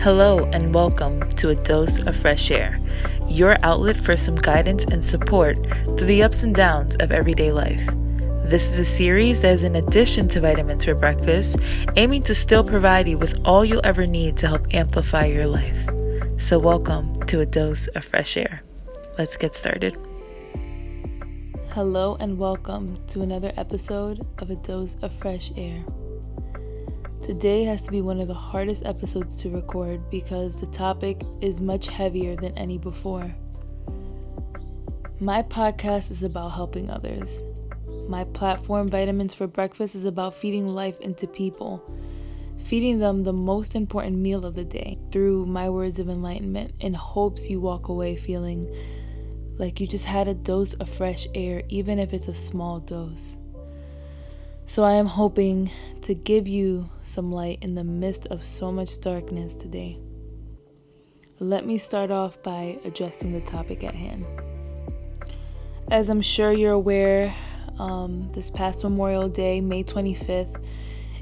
Hello, and welcome to A Dose of Fresh Air, your outlet for some guidance and support through the ups and downs of everyday life. This is a series that is in addition to vitamins for breakfast, aiming to still provide you with all you'll ever need to help amplify your life. So, welcome to A Dose of Fresh Air. Let's get started. Hello, and welcome to another episode of A Dose of Fresh Air. Today has to be one of the hardest episodes to record because the topic is much heavier than any before. My podcast is about helping others. My platform, Vitamins for Breakfast, is about feeding life into people, feeding them the most important meal of the day through my words of enlightenment in hopes you walk away feeling like you just had a dose of fresh air, even if it's a small dose. So I am hoping to give you some light in the midst of so much darkness today. Let me start off by addressing the topic at hand. As I'm sure you're aware, um, this past Memorial Day, May 25th,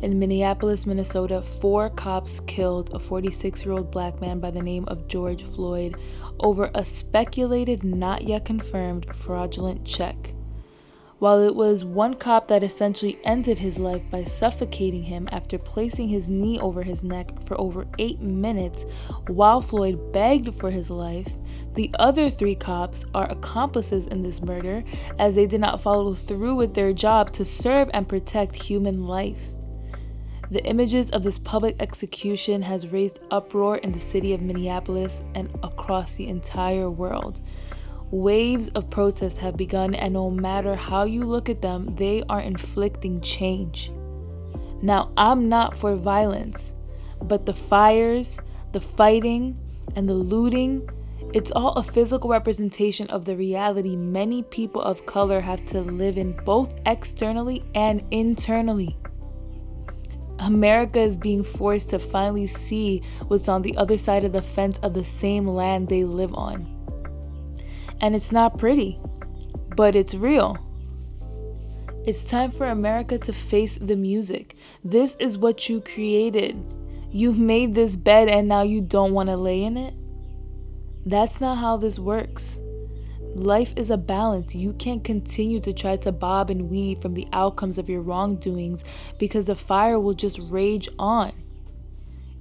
in Minneapolis, Minnesota, four cops killed a 46 year old black man by the name of George Floyd over a speculated, not yet confirmed, fraudulent check. While it was one cop that essentially ended his life by suffocating him after placing his knee over his neck for over eight minutes while Floyd begged for his life, the other three cops are accomplices in this murder as they did not follow through with their job to serve and protect human life. The images of this public execution has raised uproar in the city of Minneapolis and across the entire world. Waves of protest have begun, and no matter how you look at them, they are inflicting change. Now, I'm not for violence, but the fires, the fighting, and the looting, it's all a physical representation of the reality many people of color have to live in both externally and internally. America is being forced to finally see what's on the other side of the fence of the same land they live on. And it's not pretty, but it's real. It's time for America to face the music. This is what you created. You've made this bed and now you don't want to lay in it? That's not how this works. Life is a balance. You can't continue to try to bob and weave from the outcomes of your wrongdoings because the fire will just rage on.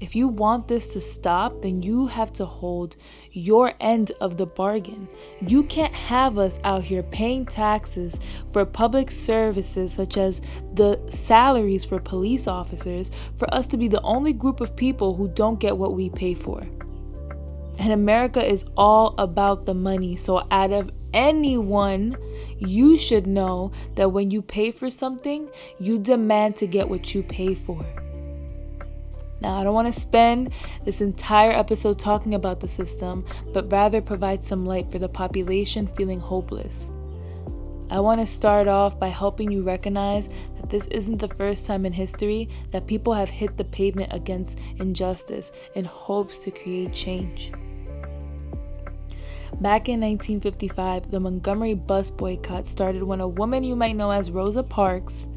If you want this to stop, then you have to hold your end of the bargain. You can't have us out here paying taxes for public services, such as the salaries for police officers, for us to be the only group of people who don't get what we pay for. And America is all about the money. So, out of anyone, you should know that when you pay for something, you demand to get what you pay for. Now, I don't want to spend this entire episode talking about the system, but rather provide some light for the population feeling hopeless. I want to start off by helping you recognize that this isn't the first time in history that people have hit the pavement against injustice in hopes to create change. Back in 1955, the Montgomery bus boycott started when a woman you might know as Rosa Parks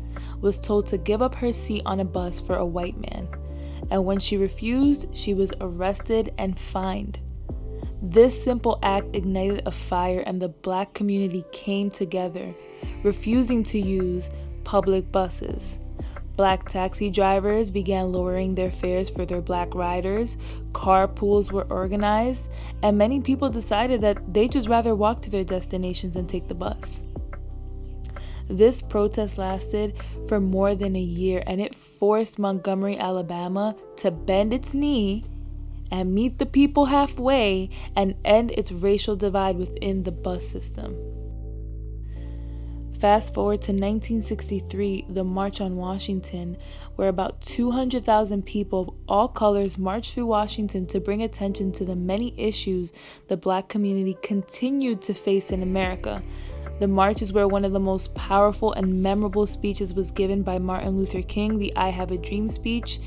was told to give up her seat on a bus for a white man and when she refused, she was arrested and fined. This simple act ignited a fire, and the black community came together, refusing to use public buses. Black taxi drivers began lowering their fares for their black riders, carpools were organized, and many people decided that they'd just rather walk to their destinations than take the bus. This protest lasted for more than a year and it forced Montgomery, Alabama to bend its knee and meet the people halfway and end its racial divide within the bus system. Fast forward to 1963, the March on Washington, where about 200,000 people of all colors marched through Washington to bring attention to the many issues the black community continued to face in America, the march is where one of the most powerful and memorable speeches was given by Martin Luther King, the I Have a Dream speech.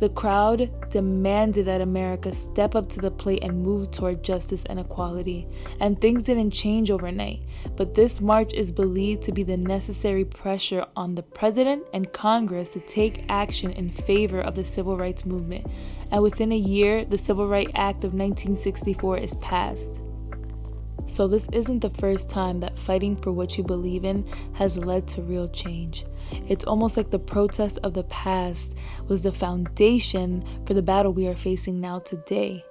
The crowd demanded that America step up to the plate and move toward justice and equality. And things didn't change overnight, but this march is believed to be the necessary pressure on the president and Congress to take action in favor of the civil rights movement. And within a year, the Civil Rights Act of 1964 is passed. So, this isn't the first time that fighting for what you believe in has led to real change. It's almost like the protest of the past was the foundation for the battle we are facing now today.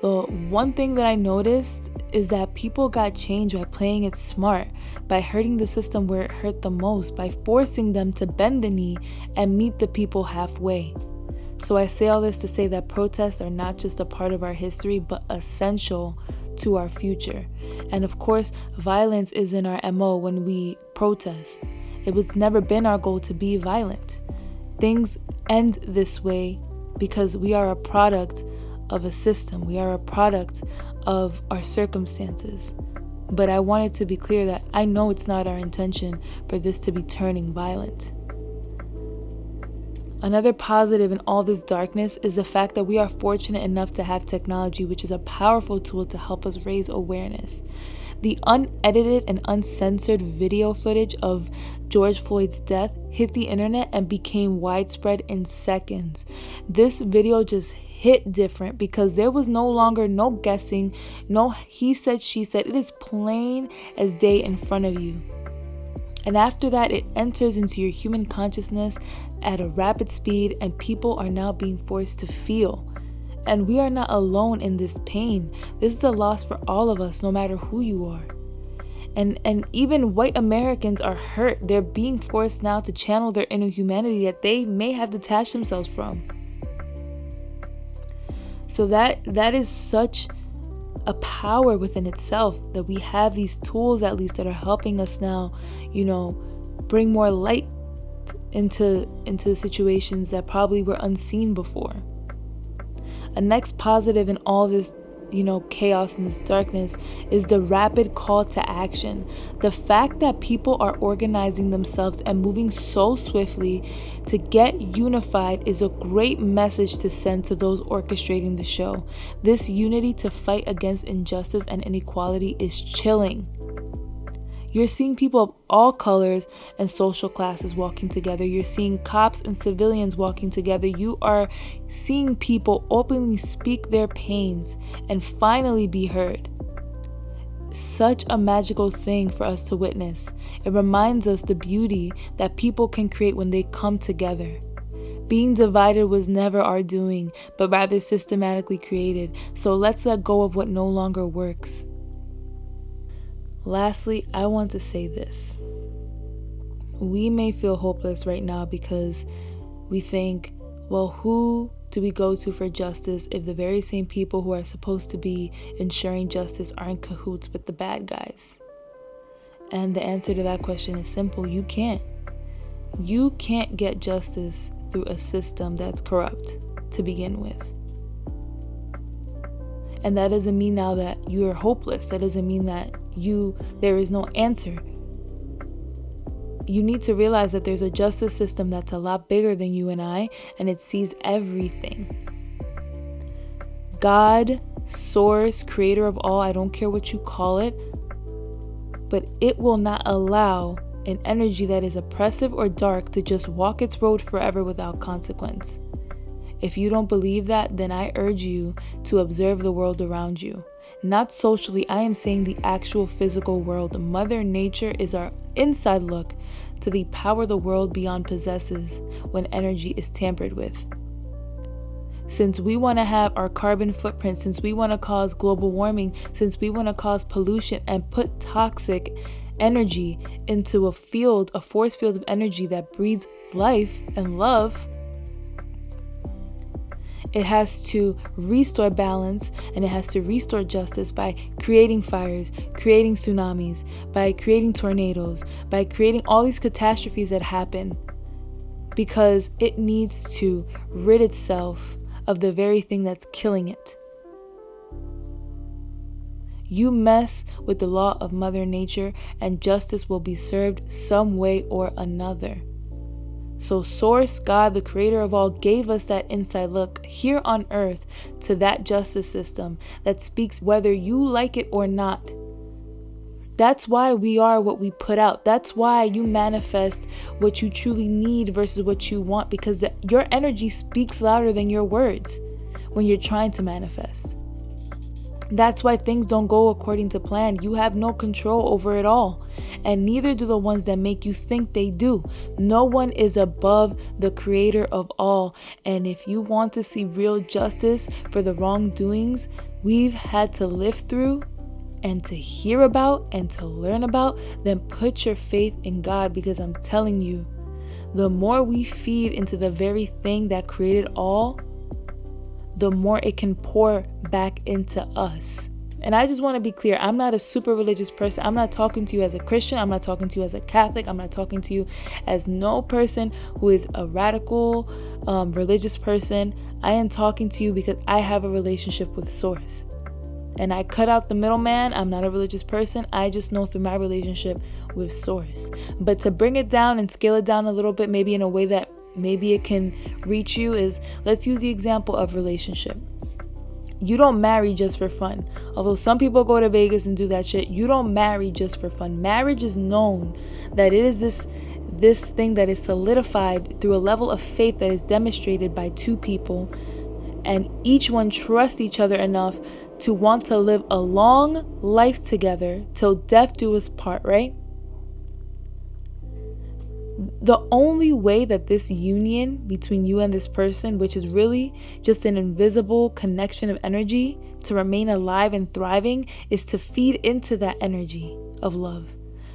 The one thing that I noticed is that people got changed by playing it smart, by hurting the system where it hurt the most, by forcing them to bend the knee and meet the people halfway. So I say all this to say that protests are not just a part of our history, but essential to our future. And of course, violence is in our MO when we protest. It was never been our goal to be violent. Things end this way because we are a product of a system, we are a product of our circumstances. But I wanted to be clear that I know it's not our intention for this to be turning violent. Another positive in all this darkness is the fact that we are fortunate enough to have technology, which is a powerful tool to help us raise awareness. The unedited and uncensored video footage of George Floyd's death hit the internet and became widespread in seconds. This video just hit different because there was no longer no guessing, no he said, she said. It is plain as day in front of you. And after that, it enters into your human consciousness at a rapid speed, and people are now being forced to feel. And we are not alone in this pain. This is a loss for all of us, no matter who you are. And, and even white Americans are hurt. They're being forced now to channel their inner humanity that they may have detached themselves from. So that that is such a power within itself that we have these tools at least that are helping us now, you know, bring more light into into situations that probably were unseen before. A next positive in all this you know, chaos and this darkness is the rapid call to action. The fact that people are organizing themselves and moving so swiftly to get unified is a great message to send to those orchestrating the show. This unity to fight against injustice and inequality is chilling. You're seeing people of all colors and social classes walking together. You're seeing cops and civilians walking together. You are seeing people openly speak their pains and finally be heard. Such a magical thing for us to witness. It reminds us the beauty that people can create when they come together. Being divided was never our doing, but rather systematically created. So let's let go of what no longer works. Lastly, I want to say this. We may feel hopeless right now because we think, well, who do we go to for justice if the very same people who are supposed to be ensuring justice are in cahoots with the bad guys? And the answer to that question is simple you can't. You can't get justice through a system that's corrupt to begin with. And that doesn't mean now that you are hopeless. That doesn't mean that you there is no answer. You need to realize that there's a justice system that's a lot bigger than you and I, and it sees everything. God, source, creator of all, I don't care what you call it, but it will not allow an energy that is oppressive or dark to just walk its road forever without consequence. If you don't believe that, then I urge you to observe the world around you. Not socially, I am saying the actual physical world. Mother Nature is our inside look to the power the world beyond possesses when energy is tampered with. Since we want to have our carbon footprint, since we want to cause global warming, since we want to cause pollution and put toxic energy into a field, a force field of energy that breeds life and love, it has to restore balance and it has to restore justice by creating fires, creating tsunamis, by creating tornadoes, by creating all these catastrophes that happen because it needs to rid itself of the very thing that's killing it. You mess with the law of Mother Nature, and justice will be served some way or another. So, Source, God, the creator of all, gave us that inside look here on earth to that justice system that speaks whether you like it or not. That's why we are what we put out. That's why you manifest what you truly need versus what you want because the, your energy speaks louder than your words when you're trying to manifest. That's why things don't go according to plan. You have no control over it all, and neither do the ones that make you think they do. No one is above the creator of all. And if you want to see real justice for the wrongdoings we've had to live through and to hear about and to learn about, then put your faith in God because I'm telling you, the more we feed into the very thing that created all, the more it can pour back into us. And I just want to be clear I'm not a super religious person. I'm not talking to you as a Christian. I'm not talking to you as a Catholic. I'm not talking to you as no person who is a radical um, religious person. I am talking to you because I have a relationship with Source. And I cut out the middleman. I'm not a religious person. I just know through my relationship with Source. But to bring it down and scale it down a little bit, maybe in a way that maybe it can reach you is let's use the example of relationship. You don't marry just for fun. Although some people go to Vegas and do that shit, you don't marry just for fun. Marriage is known that it is this this thing that is solidified through a level of faith that is demonstrated by two people and each one trusts each other enough to want to live a long life together till death do us part, right? The only way that this union between you and this person, which is really just an invisible connection of energy to remain alive and thriving, is to feed into that energy of love.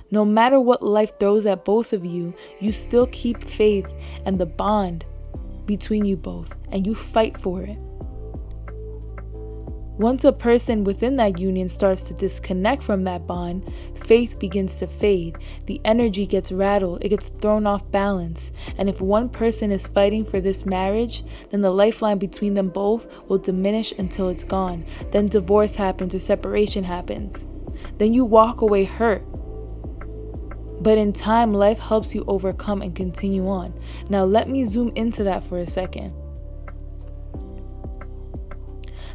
No matter what life throws at both of you, you still keep faith and the bond between you both, and you fight for it. Once a person within that union starts to disconnect from that bond, faith begins to fade. The energy gets rattled, it gets thrown off balance. And if one person is fighting for this marriage, then the lifeline between them both will diminish until it's gone. Then divorce happens or separation happens. Then you walk away hurt. But in time, life helps you overcome and continue on. Now, let me zoom into that for a second.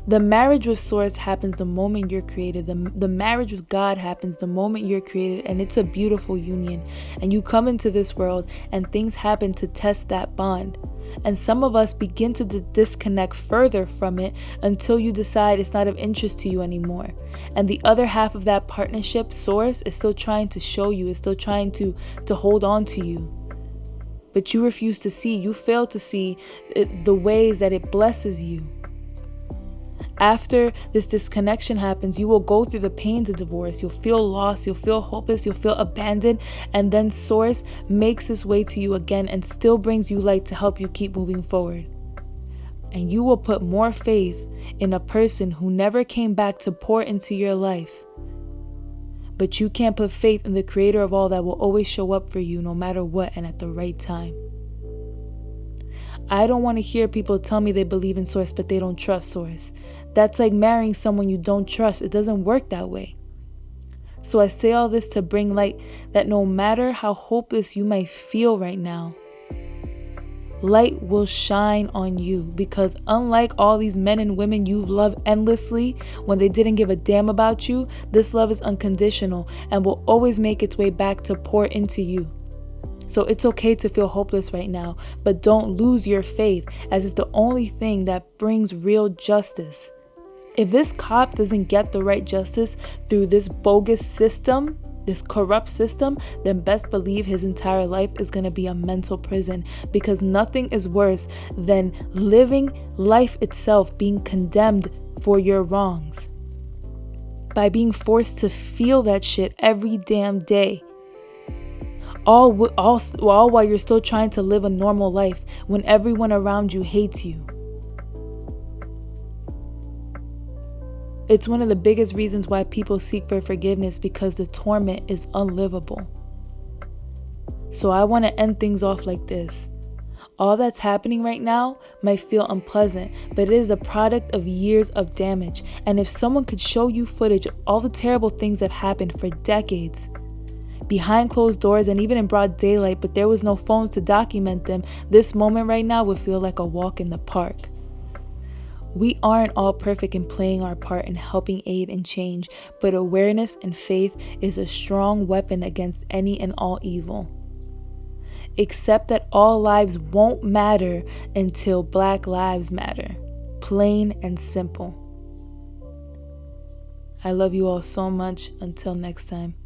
The marriage with Source happens the moment you're created. The, the marriage with God happens the moment you're created, and it's a beautiful union. And you come into this world, and things happen to test that bond. And some of us begin to d- disconnect further from it until you decide it's not of interest to you anymore. And the other half of that partnership, Source, is still trying to show you, is still trying to, to hold on to you but you refuse to see. You fail to see it, the ways that it blesses you. After this disconnection happens, you will go through the pains of divorce. You'll feel lost, you'll feel hopeless, you'll feel abandoned, and then Source makes its way to you again and still brings you light to help you keep moving forward. And you will put more faith in a person who never came back to pour into your life. But you can't put faith in the creator of all that will always show up for you no matter what and at the right time. I don't want to hear people tell me they believe in Source, but they don't trust Source. That's like marrying someone you don't trust. It doesn't work that way. So I say all this to bring light that no matter how hopeless you might feel right now, light will shine on you because unlike all these men and women you've loved endlessly when they didn't give a damn about you, this love is unconditional and will always make its way back to pour into you. So it's okay to feel hopeless right now, but don't lose your faith as it's the only thing that brings real justice. If this cop doesn't get the right justice through this bogus system, this corrupt system, then best believe his entire life is going to be a mental prison because nothing is worse than living life itself being condemned for your wrongs. By being forced to feel that shit every damn day. All, all, all while you're still trying to live a normal life when everyone around you hates you. It's one of the biggest reasons why people seek for forgiveness because the torment is unlivable. So I want to end things off like this. All that's happening right now might feel unpleasant, but it is a product of years of damage. And if someone could show you footage of all the terrible things that happened for decades, behind closed doors and even in broad daylight, but there was no phones to document them, this moment right now would feel like a walk in the park. We aren't all perfect in playing our part in helping aid and change, but awareness and faith is a strong weapon against any and all evil. Accept that all lives won't matter until Black Lives Matter. Plain and simple. I love you all so much. Until next time.